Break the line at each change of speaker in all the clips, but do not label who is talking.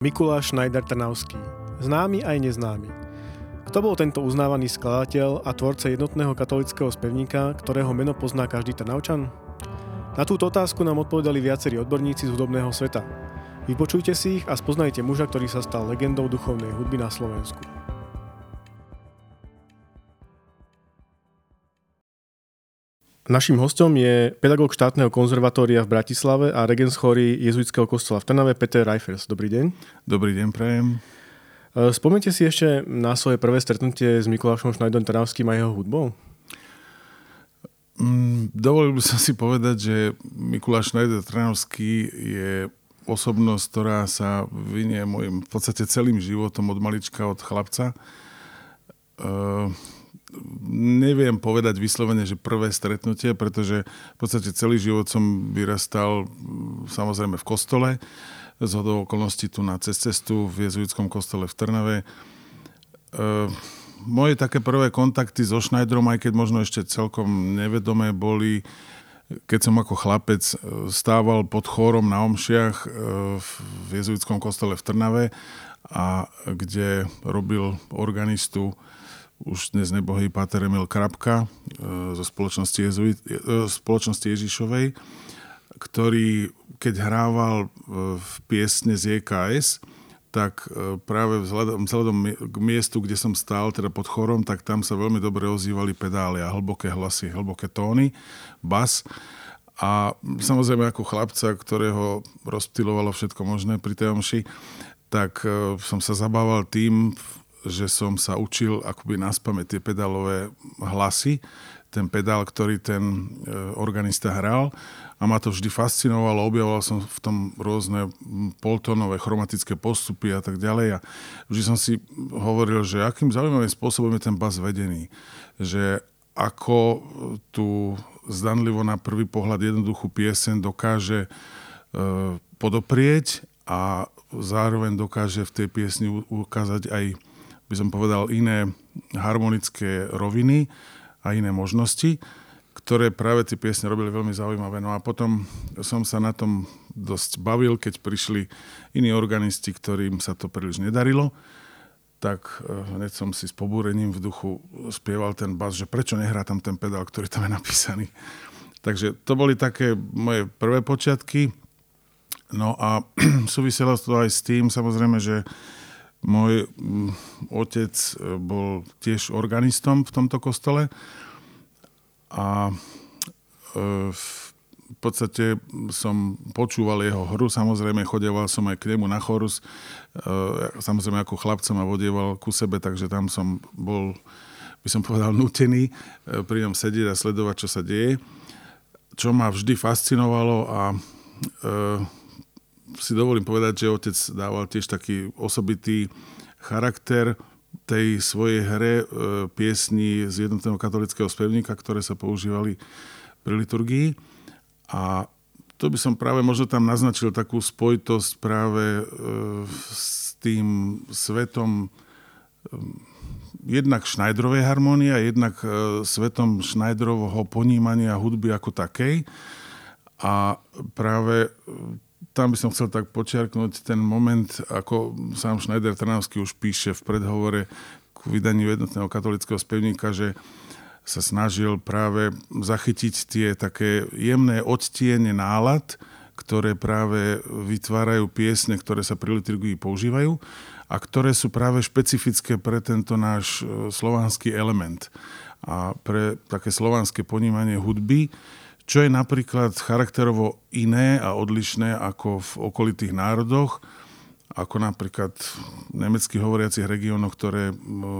Mikuláš Schneider Trnavský, známy aj neznámy. Kto bol tento uznávaný skladateľ a tvorca jednotného katolického spevníka, ktorého meno pozná každý Trnavčan? Na túto otázku nám odpovedali viacerí odborníci z hudobného sveta. Vypočujte si ich a spoznajte muža, ktorý sa stal legendou duchovnej hudby na Slovensku. Naším hostom je pedagóg štátneho konzervatória v Bratislave a regens chory jezuitského kostola v Trnave Peter Reifers. Dobrý deň.
Dobrý deň, prajem.
E, Spomente si ešte na svoje prvé stretnutie s Mikulášom Šnajdom Trnavským a jeho hudbou?
Mm, dovolil by som si povedať, že Mikuláš Schneider Trnavský je osobnosť, ktorá sa vynie môjim v podstate celým životom od malička, od chlapca. Uh, neviem povedať vyslovene, že prvé stretnutie, pretože v podstate celý život som vyrastal samozrejme v kostole, z hodou okolností tu na cez cestu v jezuitskom kostole v Trnave. E, moje také prvé kontakty so Schneiderom, aj keď možno ešte celkom nevedomé, boli keď som ako chlapec e, stával pod chórom na omšiach e, v jezuitskom kostole v Trnave a kde robil organistu už dnes nebohý Páter Emil Krapka e, zo spoločnosti, Jezuit, e, spoločnosti Ježišovej, ktorý keď hrával e, v piesne z JKS, tak práve vzhľadom, vzhľadom k miestu, kde som stál, teda pod chorom, tak tam sa veľmi dobre ozývali pedály a hlboké hlasy, hlboké tóny, bas. A samozrejme ako chlapca, ktorého rozptilovalo všetko možné pri tej omši, tak som sa zabával tým, že som sa učil akoby naspame tie pedálové hlasy, ten pedál, ktorý ten e, organista hral. A ma to vždy fascinovalo, objavoval som v tom rôzne poltónové chromatické postupy a tak ďalej. A vždy som si hovoril, že akým zaujímavým spôsobom je ten bas vedený, že ako tu zdanlivo na prvý pohľad jednoduchú piesen dokáže e, podoprieť a zároveň dokáže v tej piesni ukázať aj by som povedal, iné harmonické roviny a iné možnosti, ktoré práve tie piesne robili veľmi zaujímavé. No a potom som sa na tom dosť bavil, keď prišli iní organisti, ktorým sa to príliš nedarilo, tak eh, hneď som si s pobúrením v duchu spieval ten bas, že prečo nehrá tam ten pedál, ktorý tam je napísaný. Takže to boli také moje prvé počiatky. No a súviselo to aj s tým, samozrejme, že môj otec e, bol tiež organistom v tomto kostole a e, v podstate som počúval jeho hru, samozrejme chodeval som aj k nemu na chorus, e, samozrejme ako chlapcom ma vodieval ku sebe, takže tam som bol, by som povedal, nutený pri ňom sedieť a sledovať, čo sa deje. Čo ma vždy fascinovalo a si dovolím povedať, že otec dával tiež taký osobitý charakter tej svojej hre e, piesni z jednotného katolického spevníka, ktoré sa používali pri liturgii. A to by som práve možno tam naznačil takú spojitosť práve e, s tým svetom e, jednak Schneiderovej harmonie a jednak svetom Schneiderovho ponímania hudby ako takej. A práve tam by som chcel tak počiarknúť ten moment, ako sám Schneider Trnavský už píše v predhovore k vydaniu jednotného katolického spevníka, že sa snažil práve zachytiť tie také jemné odtiene nálad, ktoré práve vytvárajú piesne, ktoré sa pri liturgii používajú a ktoré sú práve špecifické pre tento náš e, slovanský element. A pre také slovanské ponímanie hudby, čo je napríklad charakterovo iné a odlišné ako v okolitých národoch, ako napríklad v nemecky hovoriacich regiónoch, ktoré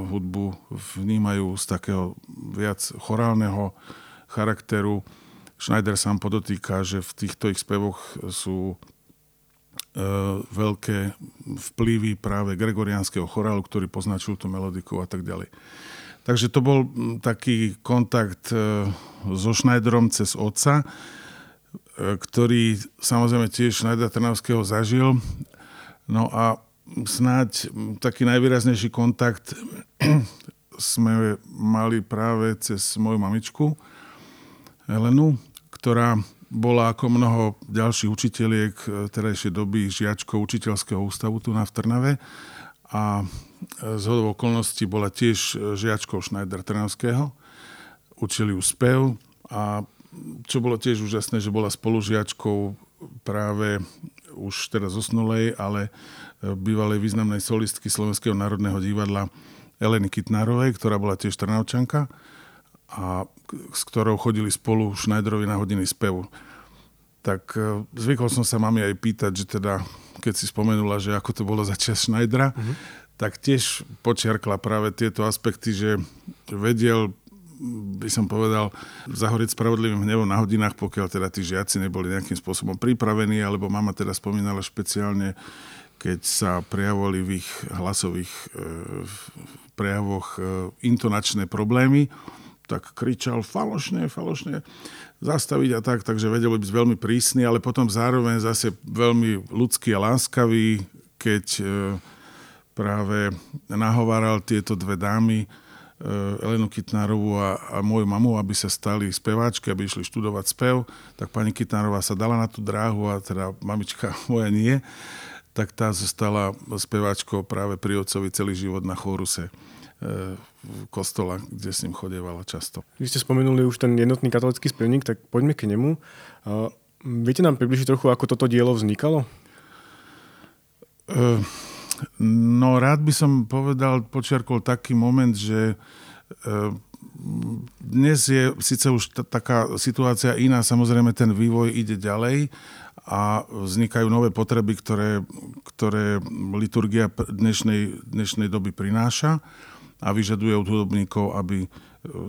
hudbu vnímajú z takého viac chorálneho charakteru. Schneider sám podotýka, že v týchto ich spevoch sú e, veľké vplyvy práve gregoriánskeho chorálu, ktorý poznačil tú melodiku a tak ďalej. Takže to bol taký kontakt e, so Schneiderom cez otca, e, ktorý samozrejme tiež Schneidera Trnavského zažil. No a snáď taký najvýraznejší kontakt sme mali práve cez moju mamičku Helenu, ktorá bola ako mnoho ďalších učiteľiek terajšej doby žiačkou učiteľského ústavu tu na v Trnave a z hodov okolností bola tiež žiačkou Schneider Trnavského. Učili ju spev a čo bolo tiež úžasné, že bola spolužiačkou práve už teraz osnulej, ale bývalej významnej solistky Slovenského národného divadla Eleny Kitnárovej, ktorá bola tiež Trnavčanka a s ktorou chodili spolu Schneiderovi na hodiny spevu. Tak e, zvykol som sa mami aj pýtať, že teda, keď si spomenula, že ako to bolo za čas Schneidera, mm-hmm. Tak tiež počiarkla práve tieto aspekty, že vedel by som povedal, zahoriť spravodlivým hnevom na hodinách, pokiaľ teda tí žiaci neboli nejakým spôsobom pripravení, alebo mama teda spomínala špeciálne, keď sa prejavovali v ich hlasových e, prejavoch e, intonačné problémy, tak kričal falošne, falošne zastaviť a tak, takže vedel byť veľmi prísny, ale potom zároveň zase veľmi ľudský a láskavý, keď e, práve nahováral tieto dve dámy, e, Elenu Kitnárovú a, a moju mamu, aby sa stali speváčky, aby išli študovať spev, tak pani Kitnárová sa dala na tú dráhu a teda mamička moja nie, tak tá zostala speváčkou práve pri otcovi celý život na chóruse kostola, kde s ním chodievala často.
Vy ste spomenuli už ten jednotný katolický spevník, tak poďme k nemu. Viete nám približiť trochu, ako toto dielo vznikalo?
E, no rád by som povedal, počiarkol taký moment, že e, dnes je síce už t- taká situácia iná, samozrejme ten vývoj ide ďalej a vznikajú nové potreby, ktoré, ktoré liturgia dnešnej, dnešnej doby prináša a vyžaduje od hudobníkov, aby e,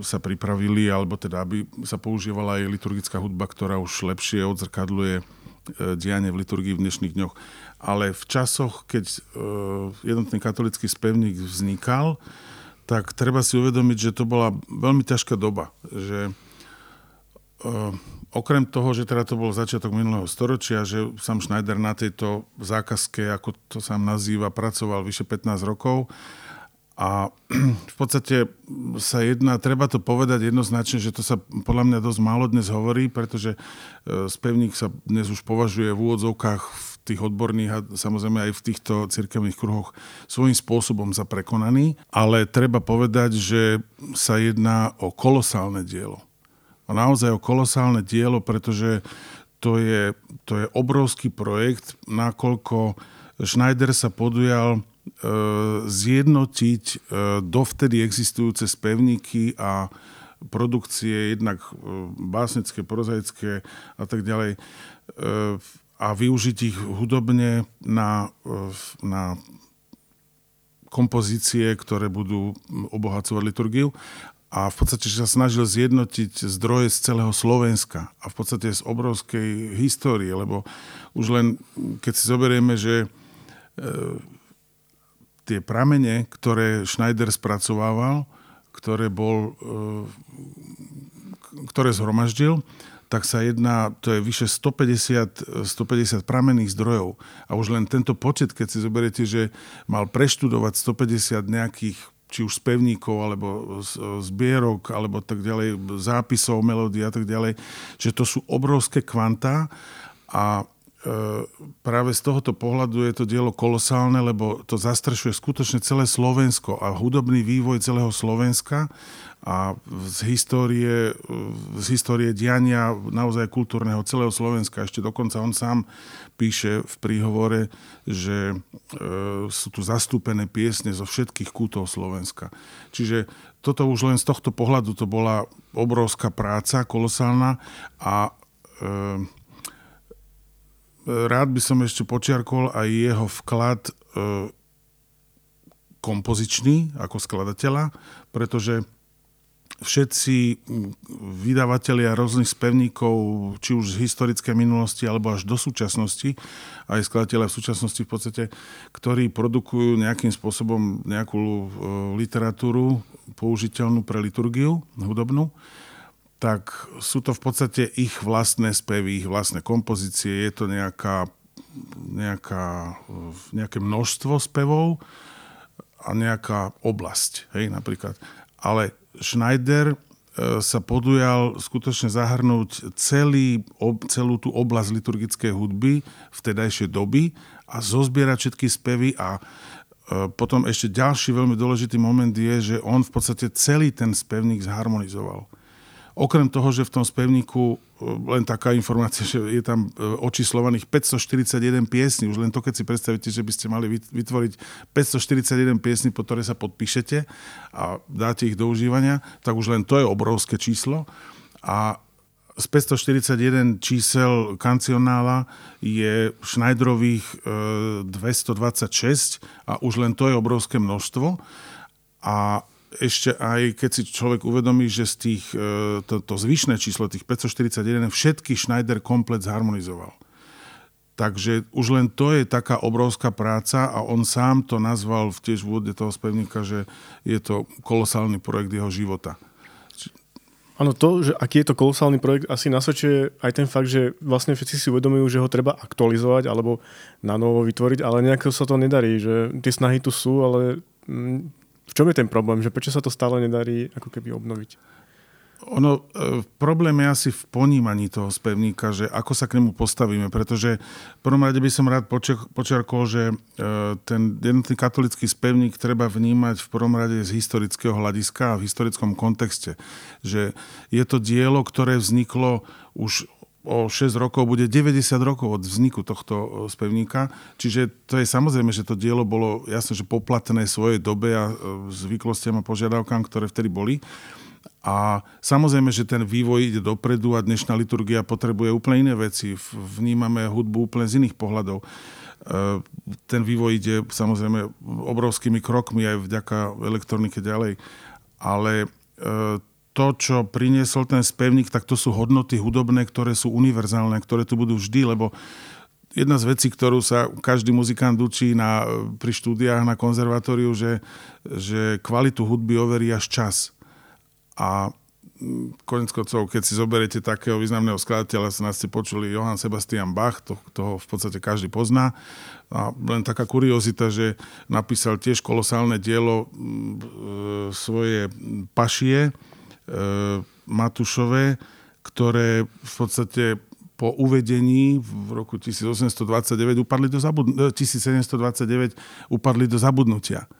sa pripravili, alebo teda, aby sa používala aj liturgická hudba, ktorá už lepšie odzrkadluje e, dianie v liturgii v dnešných dňoch. Ale v časoch, keď e, jednotný katolický spevník vznikal, tak treba si uvedomiť, že to bola veľmi ťažká doba. Že okrem toho, že teda to bol začiatok minulého storočia, že sam Schneider na tejto zákazke, ako to sám nazýva, pracoval vyše 15 rokov, a v podstate sa jedná, treba to povedať jednoznačne, že to sa podľa mňa dosť málo dnes hovorí, pretože e, spevník sa dnes už považuje v úvodzovkách v tých odborných a samozrejme aj v týchto cirkevných kruhoch svojím spôsobom za prekonaný, ale treba povedať, že sa jedná o kolosálne dielo. A naozaj o kolosálne dielo, pretože to je, to je obrovský projekt, nakoľko Schneider sa podujal E, zjednotiť e, dovtedy existujúce spevníky a produkcie, jednak e, básnické, prozaické a tak ďalej a využiť ich hudobne na, na kompozície, ktoré budú obohacovať liturgiu. A v podstate sa snažil zjednotiť zdroje z celého Slovenska a v podstate z obrovskej histórie, lebo už len keď si zoberieme, že tie pramene, ktoré Schneider spracovával, ktoré, bol, e, ktoré zhromaždil, tak sa jedná, to je vyše 150, 150 pramenných zdrojov. A už len tento počet, keď si zoberiete, že mal preštudovať 150 nejakých či už spevníkov, alebo zbierok, alebo tak ďalej, zápisov, melódií a tak ďalej, že to sú obrovské kvantá a práve z tohoto pohľadu je to dielo kolosálne, lebo to zastrešuje skutočne celé Slovensko a hudobný vývoj celého Slovenska a z histórie, z histórie diania naozaj kultúrneho celého Slovenska. Ešte dokonca on sám píše v príhovore, že e, sú tu zastúpené piesne zo všetkých kútov Slovenska. Čiže toto už len z tohto pohľadu to bola obrovská práca, kolosálna a e, rád by som ešte počiarkol aj jeho vklad e, kompozičný ako skladateľa, pretože všetci vydavatelia rôznych spevníkov, či už z historickej minulosti alebo až do súčasnosti, aj skladateľia v súčasnosti v podstate, ktorí produkujú nejakým spôsobom nejakú e, literatúru použiteľnú pre liturgiu hudobnú, tak sú to v podstate ich vlastné spevy, ich vlastné kompozície, je to nejaká, nejaká, nejaké množstvo spevov a nejaká oblasť, hej, napríklad. Ale Schneider sa podujal skutočne zahrnúť celý, celú tú oblasť liturgickej hudby vtedajšej doby a zozbierať všetky spevy a e, potom ešte ďalší veľmi dôležitý moment je, že on v podstate celý ten spevník zharmonizoval. Okrem toho, že v tom spevníku, e, len taká informácia, že je tam e, očíslovaných 541 piesní, už len to, keď si predstavíte, že by ste mali vytvoriť 541 piesní, po ktoré sa podpíšete a dáte ich do užívania, tak už len to je obrovské číslo. A z 541 čísel kancionála je Schneiderových 226 e, a už len to je obrovské množstvo. A ešte aj keď si človek uvedomí, že z tých, e, to, to zvyšné číslo, tých 541, všetky Schneider komplet zharmonizoval. Takže už len to je taká obrovská práca a on sám to nazval v tiež v úvode toho spevníka, že je to kolosálny projekt jeho života.
Áno, to, že aký je to kolosálny projekt, asi nasvedčuje aj ten fakt, že vlastne všetci si uvedomujú, že ho treba aktualizovať alebo na novo vytvoriť, ale nejako sa to nedarí, že tie snahy tu sú, ale mm, v čom je ten problém? Že prečo sa to stále nedarí ako keby obnoviť?
Ono, e, problém je asi v ponímaní toho spevníka, že ako sa k nemu postavíme, pretože v prvom rade by som rád počerkol, že e, ten jednotný katolický spevník treba vnímať v prvom rade z historického hľadiska a v historickom kontexte. Že je to dielo, ktoré vzniklo už o 6 rokov bude 90 rokov od vzniku tohto e, spevníka. Čiže to je samozrejme, že to dielo bolo jasne, že poplatné svojej dobe a e, zvyklostiam a požiadavkám, ktoré vtedy boli. A samozrejme, že ten vývoj ide dopredu a dnešná liturgia potrebuje úplne iné veci. Vnímame hudbu úplne z iných pohľadov. E, ten vývoj ide samozrejme obrovskými krokmi aj vďaka elektronike ďalej. Ale to, čo priniesol ten spevník, tak to sú hodnoty hudobné, ktoré sú univerzálne, ktoré tu budú vždy, lebo jedna z vecí, ktorú sa každý muzikant učí na, pri štúdiách na konzervatóriu, že, že kvalitu hudby overí až čas. A mm, konec koncov, keď si zoberiete takého významného skladateľa, nás ste počuli Johann Sebastian Bach, to, toho v podstate každý pozná. A len taká kuriozita, že napísal tiež kolosálne dielo mm, e, svoje pašie, Matušové, ktoré v podstate po uvedení v roku 1829 upadli do zabud- 1729 e, upadli do zabudnutia.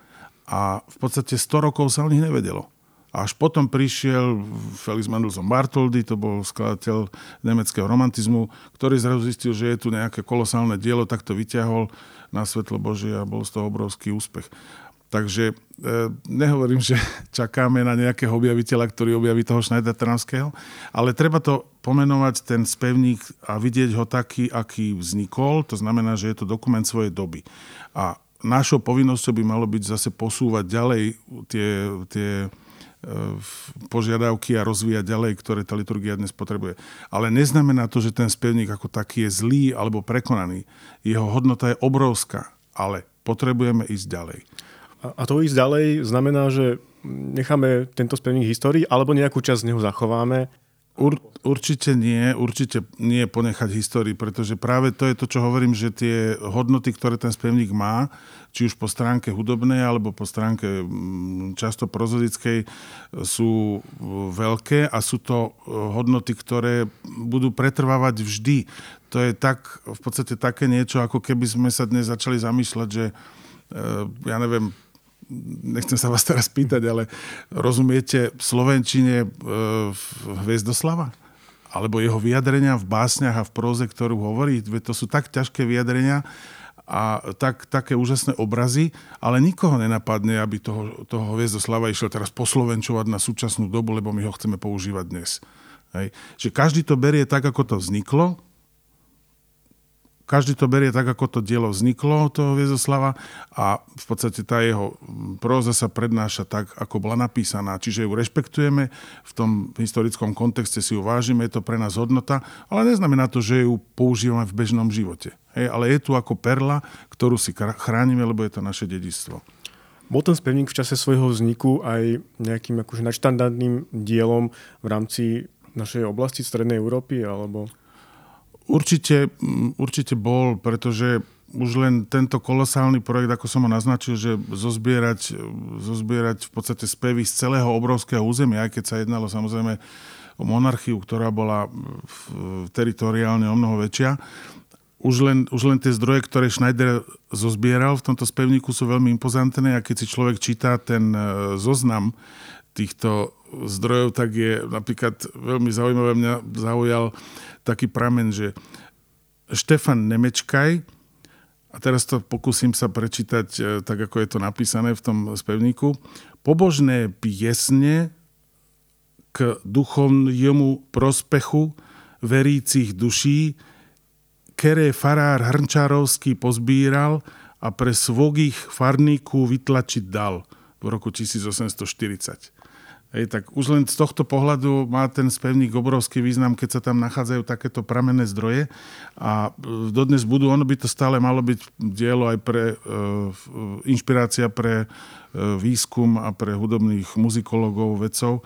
A v podstate 100 rokov sa o nich nevedelo. Až potom prišiel Felix Mendelssohn Bartholdy, to bol skladateľ nemeckého romantizmu, ktorý zrazu zistil, že je tu nejaké kolosálne dielo, tak to vyťahol na svetlo Božie a bol z toho obrovský úspech. Takže e, nehovorím, že čakáme na nejakého objaviteľa, ktorý objaví toho Schneidertranského, ale treba to pomenovať ten spevník a vidieť ho taký, aký vznikol. To znamená, že je to dokument svojej doby. A našou povinnosťou by malo byť zase posúvať ďalej tie, tie e, požiadavky a rozvíjať ďalej, ktoré tá liturgia dnes potrebuje. Ale neznamená to, že ten spevník ako taký je zlý alebo prekonaný. Jeho hodnota je obrovská, ale potrebujeme ísť ďalej.
A to ísť ďalej znamená, že necháme tento spevník histórii alebo nejakú časť z neho zachováme?
Ur, určite nie, určite nie ponechať histórii, pretože práve to je to, čo hovorím, že tie hodnoty, ktoré ten spevník má, či už po stránke hudobnej alebo po stránke mm, často prozodickej, sú veľké a sú to hodnoty, ktoré budú pretrvávať vždy. To je tak, v podstate také niečo, ako keby sme sa dnes začali zamýšľať, že eh, ja neviem, nechcem sa vás teraz pýtať, ale rozumiete Slovenčine e, Hviezdoslava? Alebo jeho vyjadrenia v básniach a v próze, ktorú hovorí? To sú tak ťažké vyjadrenia a tak, také úžasné obrazy, ale nikoho nenapadne, aby toho, toho Hviezdoslava išiel teraz poslovenčovať na súčasnú dobu, lebo my ho chceme používať dnes. Hej. Že každý to berie tak, ako to vzniklo, každý to berie tak, ako to dielo vzniklo, toho Viezoslava a v podstate tá jeho próza sa prednáša tak, ako bola napísaná. Čiže ju rešpektujeme, v tom historickom kontexte si ju vážime, je to pre nás hodnota, ale neznamená to, že ju používame v bežnom živote. Hej, ale je tu ako perla, ktorú si chránime, lebo je to naše dedičstvo.
Bol ten spevník v čase svojho vzniku aj nejakým akože nadštandardným dielom v rámci našej oblasti Strednej Európy, alebo...
Určite, mm, určite bol, pretože už len tento kolosálny projekt, ako som ho naznačil, že zozbierať, zozbierať v podstate spevy z celého obrovského územia, aj keď sa jednalo samozrejme o monarchiu, ktorá bola teritoriálne o mnoho väčšia. Už len, už len tie zdroje, ktoré Schneider zozbieral v tomto spevníku sú veľmi impozantné a keď si človek číta ten e, zoznam týchto zdrojov, tak je napríklad veľmi zaujímavé, mňa zaujal taký pramen, že Štefan Nemečkaj, a teraz to pokúsim sa prečítať e, tak, ako je to napísané v tom spevníku, pobožné piesne k duchovnému prospechu verícich duší, ktoré farár Hrnčárovský pozbíral a pre svogých farníku vytlačiť dal v roku 1840. Hej, tak už len z tohto pohľadu má ten spevník obrovský význam, keď sa tam nachádzajú takéto pramenné zdroje a e, dodnes budú, ono by to stále malo byť dielo aj pre e, inšpirácia pre e, výskum a pre hudobných muzikologov, vedcov.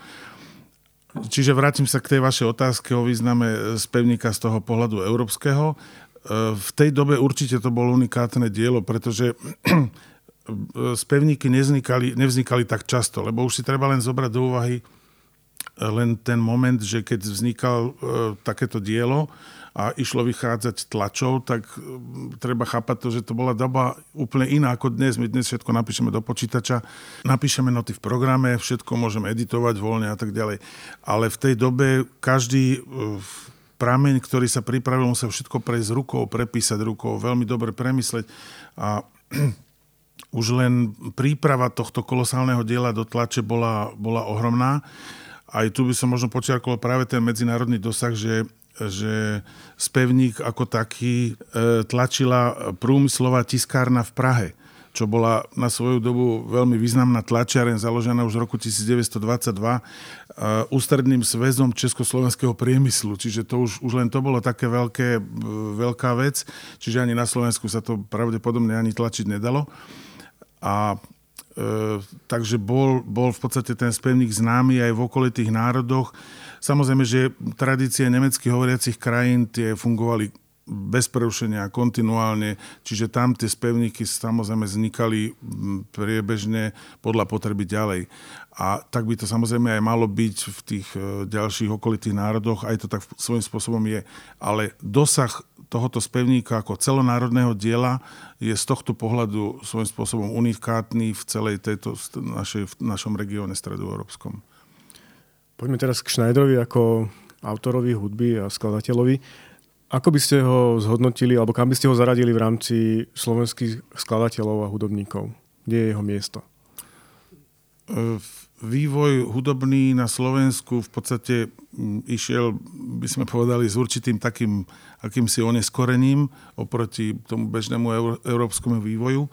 Čiže vrátim sa k tej vašej otázke o význame spevníka z toho pohľadu európskeho. E, v tej dobe určite to bolo unikátne dielo, pretože spevníky nevznikali, nevznikali tak často, lebo už si treba len zobrať do úvahy len ten moment, že keď vznikal e, takéto dielo a išlo vychádzať tlačov, tak e, treba chápať to, že to bola doba úplne iná ako dnes. My dnes všetko napíšeme do počítača, napíšeme noty v programe, všetko môžeme editovať voľne a tak ďalej. Ale v tej dobe každý e, prameň, ktorý sa pripravil, musel všetko prejsť rukou, prepísať rukou, veľmi dobre premysleť a už len príprava tohto kolosálneho diela do tlače bola, bola ohromná. Aj tu by som možno počiarkol práve ten medzinárodný dosah, že že spevník ako taký e, tlačila prúmyslová tiskárna v Prahe čo bola na svoju dobu veľmi významná tlačiareň, založená už v roku 1922 e, ústredným sväzom Československého priemyslu. Čiže to už, už len to bolo také veľké, veľká vec, čiže ani na Slovensku sa to pravdepodobne ani tlačiť nedalo. A E, takže bol, bol v podstate ten spevník známy aj v okolitých národoch. Samozrejme, že tradície nemeckých hovoriacich krajín tie fungovali bez prerušenia, kontinuálne, čiže tam tie spevníky samozrejme vznikali priebežne podľa potreby ďalej. A tak by to samozrejme aj malo byť v tých e, ďalších okolitých národoch, aj to tak svojím spôsobom je. Ale dosah tohoto spevníka ako celonárodného diela je z tohto pohľadu svojím spôsobom unikátny v celej tejto našej, v našom regióne stredoeurópskom.
Poďme teraz k Schneiderovi ako autorovi hudby a skladateľovi. Ako by ste ho zhodnotili, alebo kam by ste ho zaradili v rámci slovenských skladateľov a hudobníkov? Kde je jeho miesto?
E, vývoj hudobný na Slovensku v podstate išiel, by sme povedali, s určitým takým akýmsi oneskorením oproti tomu bežnému európskemu vývoju. E,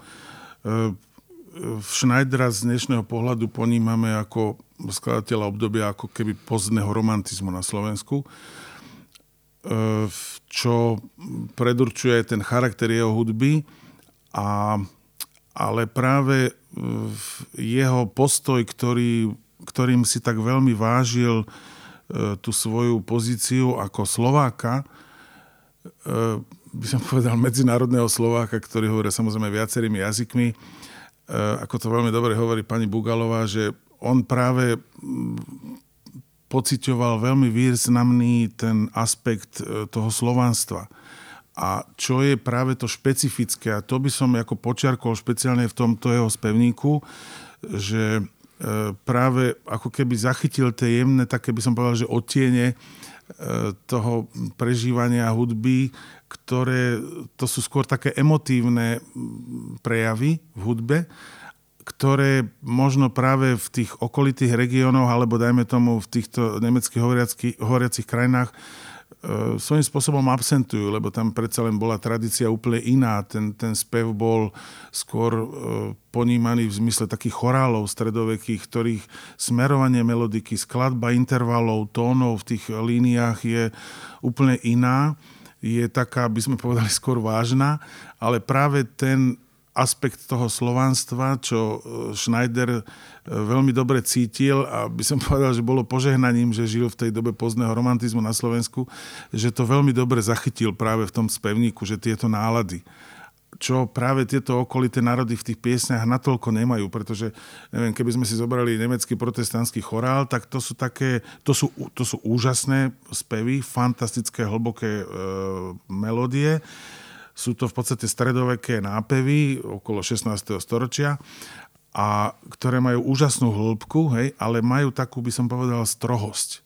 Schneidera z dnešného pohľadu ponímame ako skladateľa obdobia ako keby pozdného romantizmu na Slovensku čo predurčuje ten charakter jeho hudby, a, ale práve jeho postoj, ktorý, ktorým si tak veľmi vážil e, tú svoju pozíciu ako Slováka, e, by som povedal medzinárodného Slováka, ktorý hovorí samozrejme viacerými jazykmi, ako to veľmi dobre hovorí pani Bugalová, že on práve pocitoval veľmi významný ten aspekt toho slovanstva. A čo je práve to špecifické, a to by som ako počiarkol špeciálne v tomto jeho spevníku, že e, práve ako keby zachytil tie jemné, také by som povedal, že odtiene e, toho prežívania hudby, ktoré to sú skôr také emotívne prejavy v hudbe, ktoré možno práve v tých okolitých regiónoch, alebo dajme tomu v týchto nemeckých hovoriacich krajinách, svojím spôsobom absentujú, lebo tam predsa len bola tradícia úplne iná. Ten, ten spev bol skôr e, ponímaný v zmysle takých chorálov stredovekých, ktorých smerovanie melodiky, skladba intervalov, tónov v tých líniách je úplne iná je taká, by sme povedali, skôr vážna, ale práve ten aspekt toho slovanstva, čo e, Schneider e, veľmi dobre cítil a by som povedal, že bolo požehnaním, že žil v tej dobe pozdného romantizmu na Slovensku, že to veľmi dobre zachytil práve v tom spevníku, že tieto nálady. čo práve tieto okolité národy v tých piesniach natoľko nemajú, pretože neviem, keby sme si zobrali nemecký protestantský chorál, tak to sú také, to sú, to sú úžasné spevy, fantastické, hlboké e, melódie. Sú to v podstate stredoveké nápevy okolo 16. storočia a ktoré majú úžasnú hĺbku, hej, ale majú takú, by som povedal, strohosť.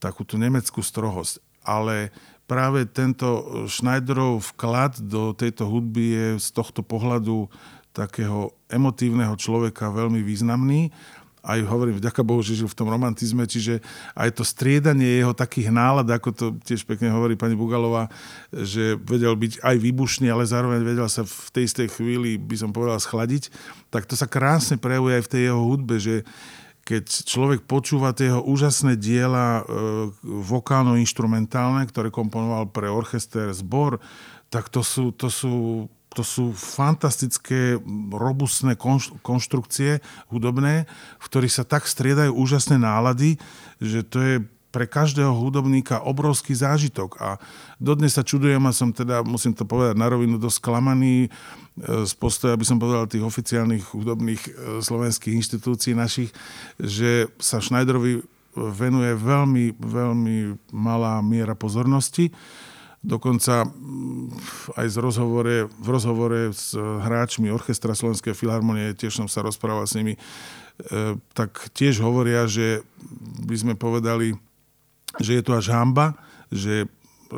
Takú tú nemeckú strohosť. Ale práve tento Schneiderov vklad do tejto hudby je z tohto pohľadu takého emotívneho človeka veľmi významný. Aj hovorím, vďaka Bohu, že žil v tom romantizme, čiže aj to striedanie jeho takých nálad, ako to tiež pekne hovorí pani Bugalová, že vedel byť aj výbušný, ale zároveň vedel sa v tej istej chvíli, by som povedal, schladiť, tak to sa krásne prejavuje aj v tej jeho hudbe, že keď človek počúva tie jeho úžasné diela e, vokálno-instrumentálne, ktoré komponoval pre orchester, zbor, tak to sú, to sú, to sú fantastické, robustné konštrukcie hudobné, v ktorých sa tak striedajú úžasné nálady, že to je pre každého hudobníka obrovský zážitok. A dodnes sa čudujem a som teda, musím to povedať na rovinu, dosť sklamaný e, z postoja, aby som povedal, tých oficiálnych hudobných e, slovenských inštitúcií našich, že sa Schneiderovi venuje veľmi, veľmi malá miera pozornosti. Dokonca mm, aj z rozhovore, v rozhovore s hráčmi Orchestra Slovenskej filharmonie, tiež som sa rozprával s nimi, e, tak tiež hovoria, že by sme povedali, že je to až hamba, že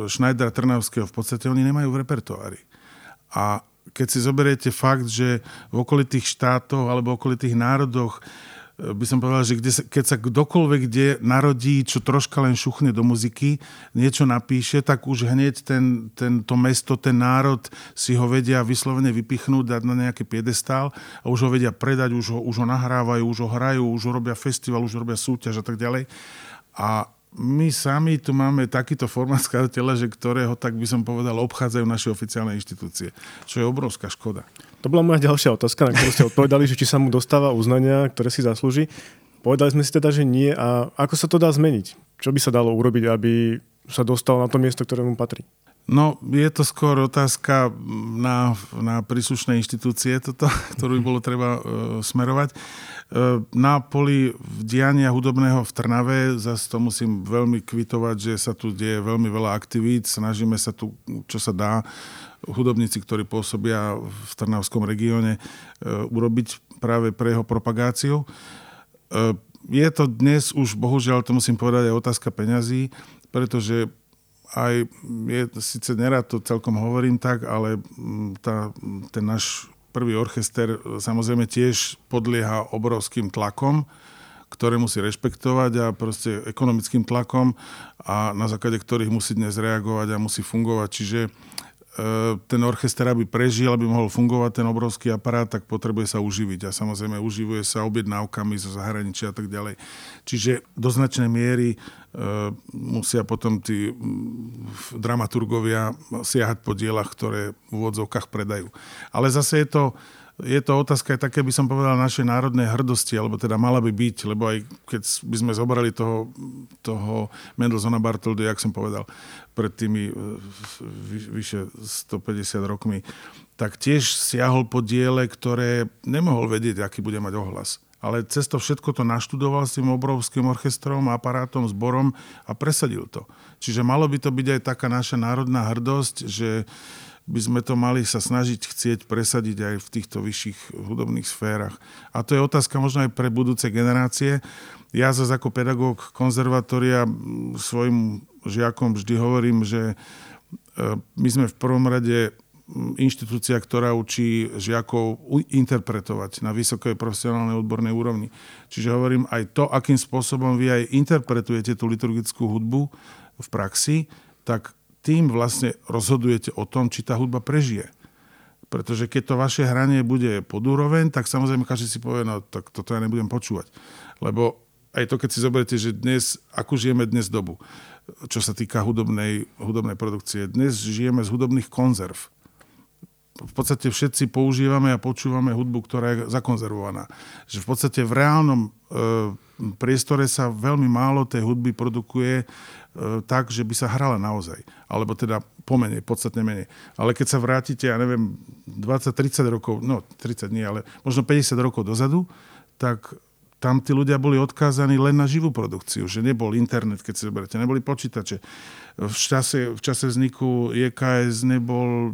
Schneidera Trnavského v podstate oni nemajú v repertoári. A keď si zoberiete fakt, že v okolitých štátoch alebo okolitých národoch eh, by som povedal, že kde sa, keď sa kdokoľvek kde narodí, čo troška len šuchne do muziky, niečo napíše, tak už hneď ten, ten, to mesto, ten národ si ho vedia vyslovene vypichnúť, dať na nejaký piedestál a už ho vedia predať, už ho, už ho nahrávajú, už ho hrajú, už ho robia festival, už ho robia súťaž a tak ďalej. A my sami tu máme takýto formát skladateľa, že ktorého, tak by som povedal, obchádzajú naše oficiálne inštitúcie, čo je obrovská škoda.
To bola moja ďalšia otázka, na ktorú ste odpovedali, že či sa mu dostáva uznania, ktoré si zaslúži. Povedali sme si teda, že nie. A ako sa to dá zmeniť? Čo by sa dalo urobiť, aby sa dostal na to miesto, ktoré mu patrí?
No, je to skôr otázka na, na príslušné inštitúcie, toto, ktorú by bolo treba e, smerovať. E, na poli diania hudobného v Trnave, zase to musím veľmi kvitovať, že sa tu deje veľmi veľa aktivít, snažíme sa tu, čo sa dá, hudobníci, ktorí pôsobia v Trnavskom regióne, e, urobiť práve pre jeho propagáciu. E, je to dnes už, bohužiaľ, to musím povedať, aj otázka peňazí, pretože aj je, síce nerad to celkom hovorím tak, ale tá, ten náš prvý orchester samozrejme tiež podlieha obrovským tlakom, ktoré musí rešpektovať a proste ekonomickým tlakom a na základe ktorých musí dnes reagovať a musí fungovať. Čiže E, ten orchester, aby prežil, aby mohol fungovať ten obrovský aparát, tak potrebuje sa uživiť. A samozrejme uživuje sa objednávkami zo zahraničia a tak ďalej. Čiže do značnej miery e, musia potom tí dramaturgovia siahať po dielach, ktoré v úvodzovkách predajú. Ale zase je to je to otázka aj také, by som povedal, našej národnej hrdosti, alebo teda mala by byť, lebo aj keď by sme zobrali toho, toho Mendelsona Bartoldy, jak som povedal, pred tými e, vyše 150 rokmi, tak tiež siahol po diele, ktoré nemohol vedieť, aký bude mať ohlas. Ale cez to všetko to naštudoval s tým obrovským orchestrom, aparátom, zborom a presadil to. Čiže malo by to byť aj taká naša národná hrdosť, že by sme to mali sa snažiť chcieť presadiť aj v týchto vyšších hudobných sférach. A to je otázka možno aj pre budúce generácie. Ja zase ako pedagóg konzervatória svojim žiakom vždy hovorím, že e, my sme v prvom rade inštitúcia, ktorá učí žiakov interpretovať na vysokej profesionálnej odbornej úrovni. Čiže hovorím aj to, akým spôsobom vy aj interpretujete tú liturgickú hudbu v praxi, tak tým vlastne rozhodujete o tom, či tá hudba prežije. Pretože keď to vaše hranie bude pod úroveň, tak samozrejme každý si povie, no tak toto ja nebudem počúvať. Lebo aj to, keď si zoberiete, že dnes, ako žijeme dnes dobu, čo sa týka hudobnej, hudobnej produkcie. Dnes žijeme z hudobných konzerv. V podstate všetci používame a počúvame hudbu, ktorá je zakonzervovaná. Že v podstate v reálnom e, priestore sa veľmi málo tej hudby produkuje E, tak, že by sa hrala naozaj. Alebo teda pomenej, podstatne menej. Ale keď sa vrátite, ja neviem, 20-30 rokov, no 30 nie, ale možno 50 rokov dozadu, tak tam tí ľudia boli odkázaní len na živú produkciu, že nebol internet, keď si zoberiete, neboli počítače. V čase, v čase vzniku JKS nebol,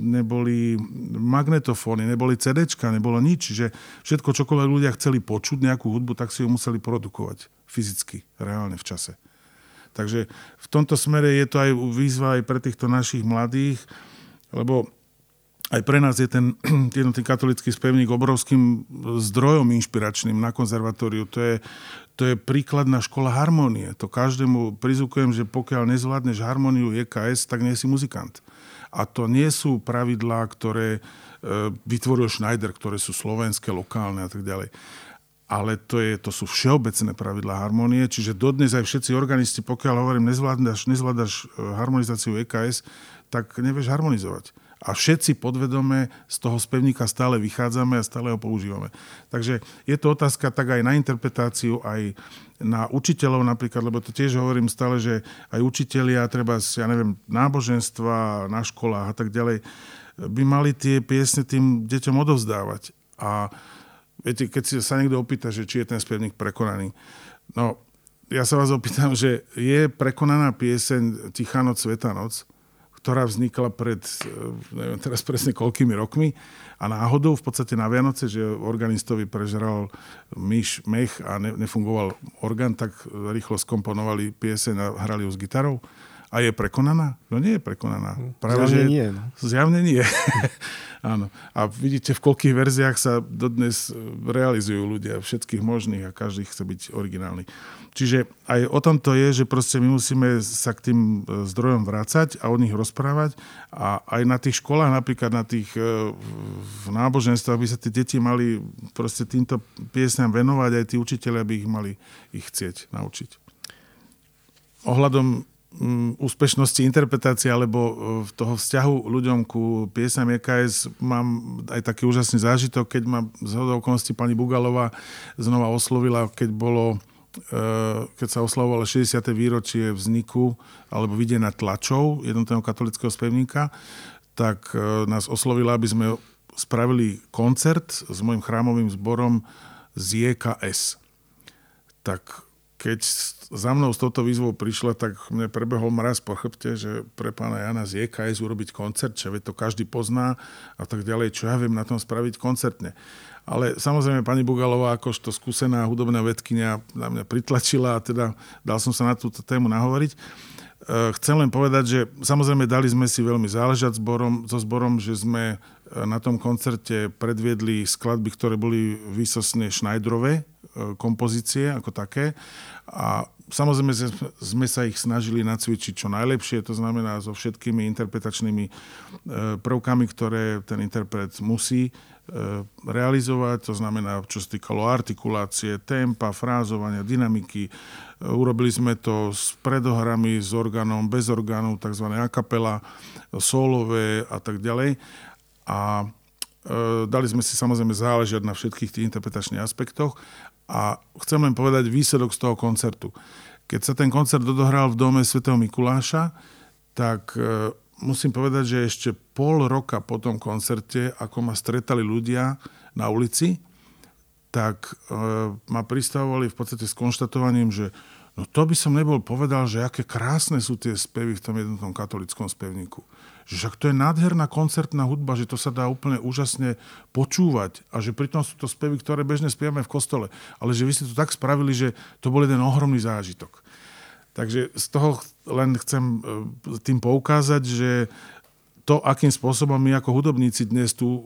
neboli magnetofóny, neboli CDčka, nebolo nič. Že všetko, čokoľvek ľudia chceli počuť nejakú hudbu, tak si ju museli produkovať fyzicky, reálne v čase. Takže v tomto smere je to aj výzva aj pre týchto našich mladých, lebo aj pre nás je ten jednotný katolický spevník obrovským zdrojom inšpiračným na konzervatóriu. To je, to je príkladná škola harmonie. To každému prizvukujem, že pokiaľ nezvládneš harmóniu EKS, tak nie si muzikant. A to nie sú pravidlá, ktoré e, vytvoril Schneider, ktoré sú slovenské, lokálne a tak ďalej. Ale to, je, to sú všeobecné pravidlá harmonie, čiže dodnes aj všetci organisti, pokiaľ hovorím, nezvládaš, nezvládaš harmonizáciu EKS, tak nevieš harmonizovať a všetci podvedome z toho spevníka stále vychádzame a stále ho používame. Takže je to otázka tak aj na interpretáciu, aj na učiteľov napríklad, lebo to tiež hovorím stále, že aj učitelia, treba, ja neviem, náboženstva na školách a tak ďalej, by mali tie piesne tým deťom odovzdávať. A viete, keď sa niekto opýta, že či je ten spevník prekonaný, no ja sa vás opýtam, že je prekonaná pieseň Tichá noc, Sveta noc, ktorá vznikla pred, eh, neviem teraz presne koľkými rokmi a náhodou v podstate na Vianoce, že organistovi prežral myš, mech a ne, nefungoval orgán, tak rýchlo skomponovali pieseň a hrali ju s gitarou. A je prekonaná? No nie je prekonaná.
Práve, zjavne že... nie. No.
Zjavne nie. Áno. A vidíte, v koľkých verziách sa dodnes realizujú ľudia, všetkých možných a každý chce byť originálny. Čiže aj o tom to je, že proste my musíme sa k tým e, zdrojom vrácať a o nich rozprávať a aj na tých školách, napríklad na tých e, v náboženstvách by sa tie deti mali proste týmto piesňam venovať, aj tí učiteľia by ich mali ich chcieť naučiť. Ohľadom úspešnosti interpretácie alebo e, toho vzťahu ľuďom ku piesam EKS mám aj taký úžasný zážitok, keď ma z okolností pani Bugalová znova oslovila, keď bolo e, keď sa oslavovalo 60. výročie vzniku alebo videnia tlačov jednotného katolického spevníka, tak e, nás oslovila, aby sme spravili koncert s môjim chrámovým zborom z JKS. Tak keď za mnou s touto výzvou prišla, tak mne prebehol mraz po chrbte, že pre pána Jana z JKS urobiť koncert, čo to každý pozná a tak ďalej, čo ja viem na tom spraviť koncertne. Ale samozrejme pani Bugalová, akožto skúsená hudobná vedkynia, na mňa pritlačila a teda dal som sa na túto tému nahovoriť. E, chcem len povedať, že samozrejme dali sme si veľmi záležať zborom, so zborom, že sme e, na tom koncerte predviedli skladby, ktoré boli výsosne E, kompozície ako také. A samozrejme sme sa ich snažili nacvičiť čo najlepšie, to znamená so všetkými interpretačnými e, prvkami, ktoré ten interpret musí e, realizovať, to znamená, čo sa týkalo artikulácie, tempa, frázovania, dynamiky. Urobili sme to s predohrami, s orgánom, bez orgánov, tzv. akapela, solové a tak ďalej. A dali sme si samozrejme záležať na všetkých tých interpretačných aspektoch a chcem len povedať výsledok z toho koncertu. Keď sa ten koncert odohral v dome svätého Mikuláša, tak e, musím povedať, že ešte pol roka po tom koncerte, ako ma stretali ľudia na ulici, tak e, ma pristavovali v podstate s konštatovaním, že no to by som nebol povedal, že aké krásne sú tie spevy v tom jednotnom katolickom spevníku že však to je nádherná koncertná hudba, že to sa dá úplne úžasne počúvať a že pritom sú to spevy, ktoré bežne spievame v kostole. Ale že vy ste to tak spravili, že to bol jeden ohromný zážitok. Takže z toho len chcem e, tým poukázať, že to, akým spôsobom my ako hudobníci dnes tu e,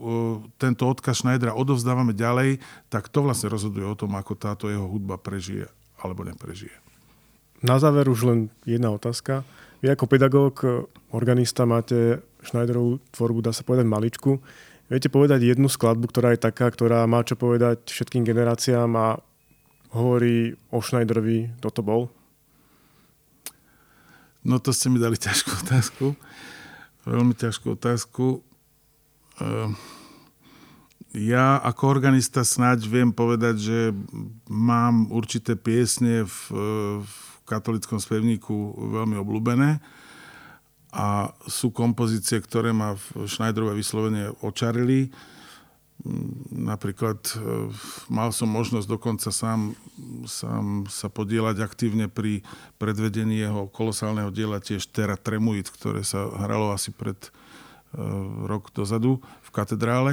tento odkaz Schneidera odovzdávame ďalej, tak to vlastne rozhoduje o tom, ako táto jeho hudba prežije alebo neprežije.
Na záver už len jedna otázka. Vy ako pedagóg, organista máte Schneiderovú tvorbu, dá sa povedať, maličku. Viete povedať jednu skladbu, ktorá je taká, ktorá má čo povedať všetkým generáciám a hovorí o Schneiderovi, kto to bol?
No to ste mi dali ťažkú otázku. Veľmi ťažkú otázku. Ehm, ja ako organista snáď viem povedať, že mám určité piesne v, v katolickom spevníku veľmi obľúbené. a sú kompozície, ktoré ma v Schneiderove vyslovene očarili. Napríklad e, mal som možnosť dokonca sám, sám sa podielať aktívne pri predvedení jeho kolosálneho diela tiež Terra Tremuit, ktoré sa hralo asi pred uh, rok dozadu v katedrále.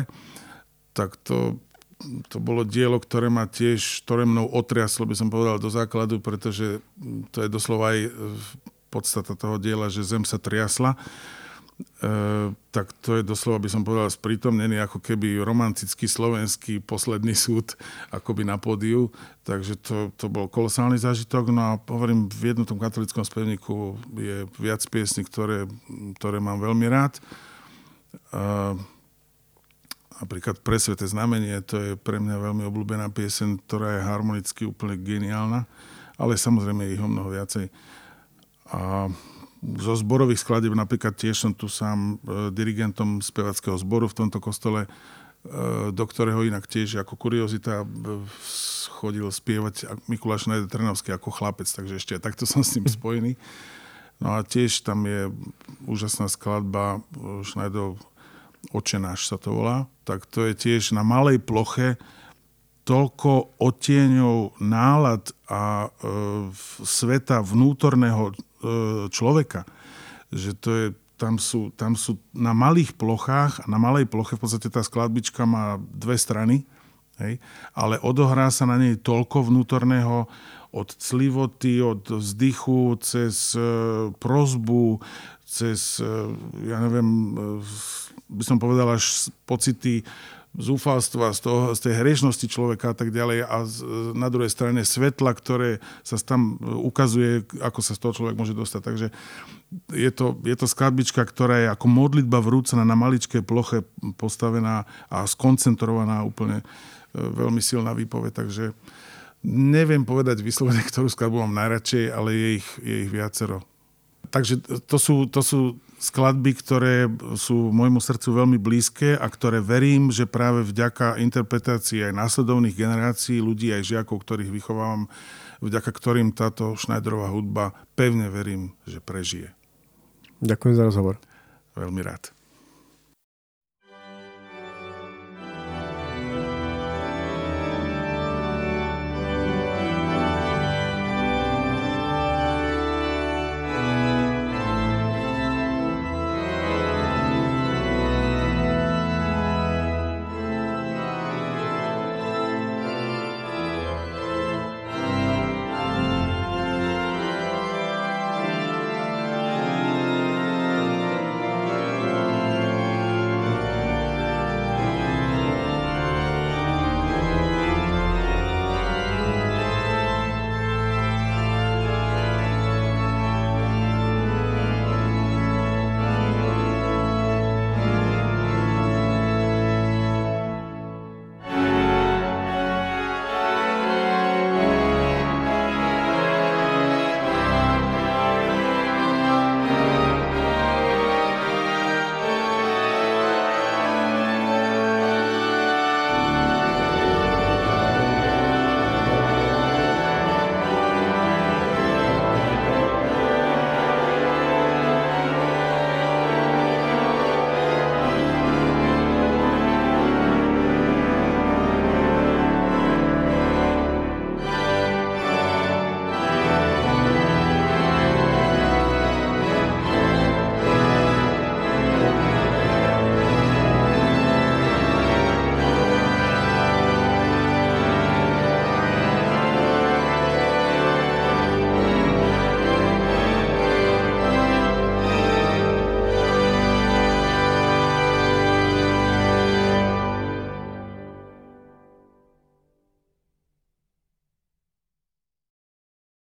Tak to, to bolo dielo, ktoré ma tiež, ktoré mnou otriaslo, by som povedal, do základu, pretože to je doslova aj podstata toho diela, že zem sa triasla, e, tak to je doslova, by som povedal, sprítomnený ako keby romantický slovenský posledný súd akoby na pódiu. Takže to, to bol kolosálny zážitok. No a hovorím, v jednotnom katolickom spevníku je viac piesní, ktoré, ktoré mám veľmi rád. E, napríklad Presveté znamenie, to je pre mňa veľmi obľúbená piesen, ktorá je harmonicky úplne geniálna, ale samozrejme ich o mnoho viacej. A zo zborových skladieb napríklad tiež som tu sám e, dirigentom spevackého zboru v tomto kostole, e, do ktorého inak tiež ako kuriozita e, chodil spievať Mikuláš Najde ako chlapec, takže ešte takto som s ním spojený. No a tiež tam je úžasná skladba Šnajdov Očenáš sa to volá, tak to je tiež na malej ploche toľko odtieňov nálad a e, sveta vnútorného E, človeka. Že to je, tam, sú, tam sú na malých plochách a na malej ploche v podstate tá skladbička má dve strany, hej, ale odohrá sa na nej toľko vnútorného od clivoty, od vzdychu, cez e, prozbu, cez, e, ja neviem, by som povedal až pocity zúfalstva, z, toho, z tej hriešnosti človeka a tak ďalej a z, na druhej strane svetla, ktoré sa tam ukazuje, ako sa z toho človek môže dostať. Takže je to, je to skladbička, ktorá je ako modlitba vrúcená na maličkej ploche postavená a skoncentrovaná úplne e, veľmi silná výpoveď, takže neviem povedať vyslovene, ktorú skladbu mám najradšej, ale je ich, je ich viacero. Takže to sú, to sú skladby, ktoré sú môjmu srdcu veľmi blízke a ktoré verím, že práve vďaka interpretácii aj následovných generácií ľudí, aj žiakov, ktorých vychovávam, vďaka ktorým táto Schneiderová hudba pevne verím, že prežije.
Ďakujem za rozhovor.
Veľmi rád.